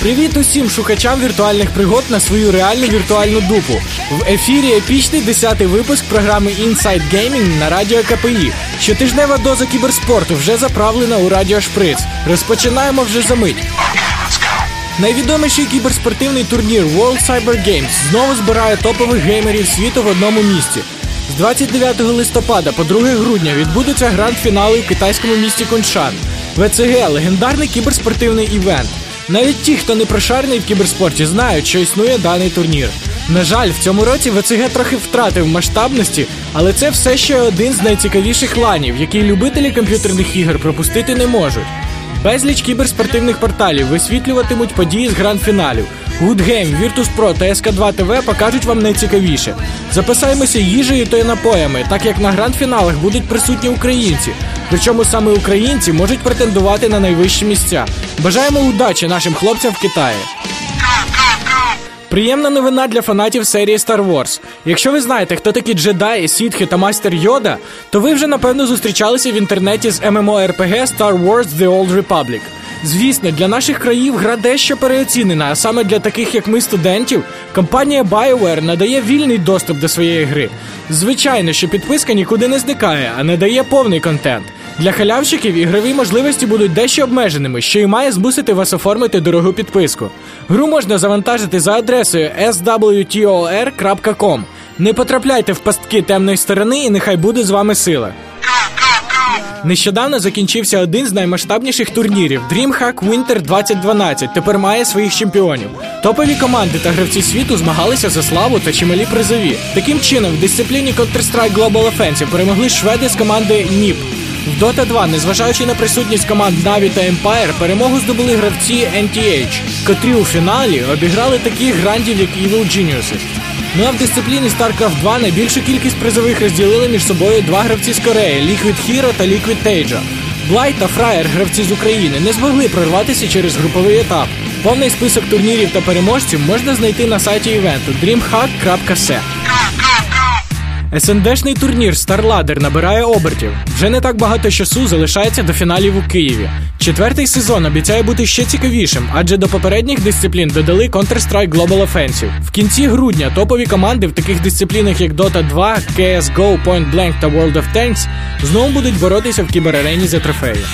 Привіт усім шукачам віртуальних пригод на свою реальну віртуальну дупу. В ефірі епічний 10-й випуск програми Inside Gaming на радіо КПІ. Щотижнева доза кіберспорту вже заправлена у Радіо Шприц. Розпочинаємо вже за мить. Найвідоміший кіберспортивний турнір World Cyber Games знову збирає топових геймерів світу в одному місці. З 29 листопада по 2 грудня відбудуться гранд-фінали в китайському місті Куншан. ВЦГ легендарний кіберспортивний івент. Навіть ті, хто не прошарений в кіберспорті, знають, що існує даний турнір. На жаль, в цьому році ВЦГ трохи втратив масштабності, але це все ще один з найцікавіших ланів, який любителі комп'ютерних ігор пропустити не можуть. Безліч кіберспортивних порталів висвітлюватимуть події з гранд-фіналів. Good Game, Virtus.pro та SK2 TV покажуть вам найцікавіше. Записаємося їжею та напоями, так як на гранд-фіналах будуть присутні українці. Причому саме українці можуть претендувати на найвищі місця. Бажаємо удачі нашим хлопцям в Китаї. Приємна новина для фанатів серії Star Wars. Якщо ви знаєте, хто такі джедаї, сітхи та майстер Йода, то ви вже напевно зустрічалися в інтернеті з MMORPG Star Wars The Old Republic. Звісно, для наших країв гра дещо переоцінена, а саме для таких, як ми, студентів, компанія BioWare надає вільний доступ до своєї гри. Звичайно, що підписка нікуди не зникає, а не дає повний контент. Для халявщиків ігрові можливості будуть дещо обмеженими, що і має змусити вас оформити дорогу підписку. Гру можна завантажити за адресою swtor.com. Не потрапляйте в пастки темної сторони, і нехай буде з вами сила. Нещодавно закінчився один з наймасштабніших турнірів DreamHack Winter 2012. Тепер має своїх чемпіонів. Топові команди та гравці світу змагалися за славу та чималі призові. Таким чином, в дисципліні Counter-Strike Global Offensive перемогли шведи з команди NIP. В Dota 2, незважаючи на присутність команд Na'Vi та Empire, перемогу здобули гравці NTH, котрі у фіналі обіграли таких грандів, як Evil Geniuses. Ну а в дисципліні StarCraft 2 найбільшу кількість призових розділили між собою два гравці з Кореї Liquid Hero та Liquid Teja. Блай та Фраєр, гравці з України, не змогли прорватися через груповий етап. Повний список турнірів та переможців можна знайти на сайті івенту dreamhack.se. СНДшний турнір StarLadder набирає обертів. Вже не так багато часу залишається до фіналів у Києві. Четвертий сезон обіцяє бути ще цікавішим, адже до попередніх дисциплін додали Counter-Strike Global Offensive. В кінці грудня топові команди в таких дисциплінах, як Dota 2, CSGO, Point Blank та World of Tanks, знову будуть боротися в кіберарені за трофеї.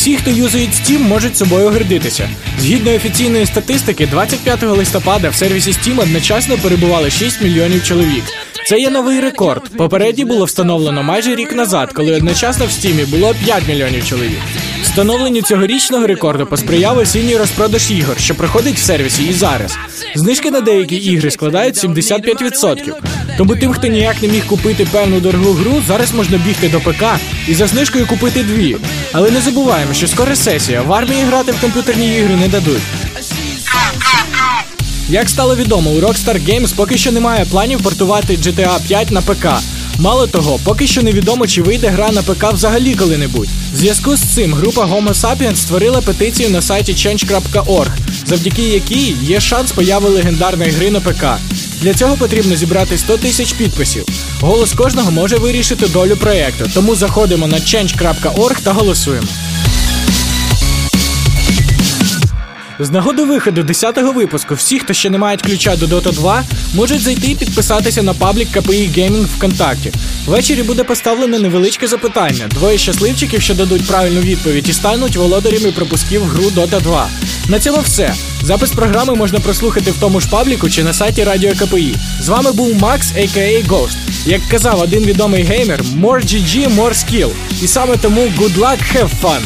Всі, хто юзають Steam, можуть собою гордитися. Згідно офіційної статистики, 25 листопада в сервісі Steam одночасно перебували 6 мільйонів чоловік. Це є новий рекорд. Попередній було встановлено майже рік назад, коли одночасно в стімі було 5 мільйонів чоловік. Встановленню цьогорічного рекорду посприяв осінній розпродаж ігор, що проходить в сервісі і зараз. Знижки на деякі ігри складають 75%. Тому тим, хто ніяк не міг купити певну дорогу гру, зараз можна бігти до ПК і за знижкою купити дві. Але не забуваємо, що скоро сесія в армії грати в комп'ютерні ігри не дадуть. Як стало відомо, у Rockstar Games поки що немає планів портувати GTA 5 на ПК. Мало того, поки що невідомо, чи вийде гра на ПК взагалі коли-небудь. В зв'язку з цим група Homo Sapiens створила петицію на сайті change.org, завдяки якій є шанс появи легендарної гри на ПК. Для цього потрібно зібрати 100 тисяч підписів. Голос кожного може вирішити долю проєкту, тому заходимо на change.org та голосуємо. З нагоди виходу 10-го випуску всі, хто ще не мають ключа до Dota 2, можуть зайти і підписатися на паблік КПІ Gaming ВКонтакті. Ввечері буде поставлено невеличке запитання. Двоє щасливчиків, що дадуть правильну відповідь, і стануть володарями пропусків гру Dota 2. На цьому все. Запис програми можна прослухати в тому ж пабліку чи на сайті Радіо КПІ. З вами був Макс, a.k.a. Ghost. Як казав один відомий геймер, more GG, more skill. І саме тому good luck, have fun!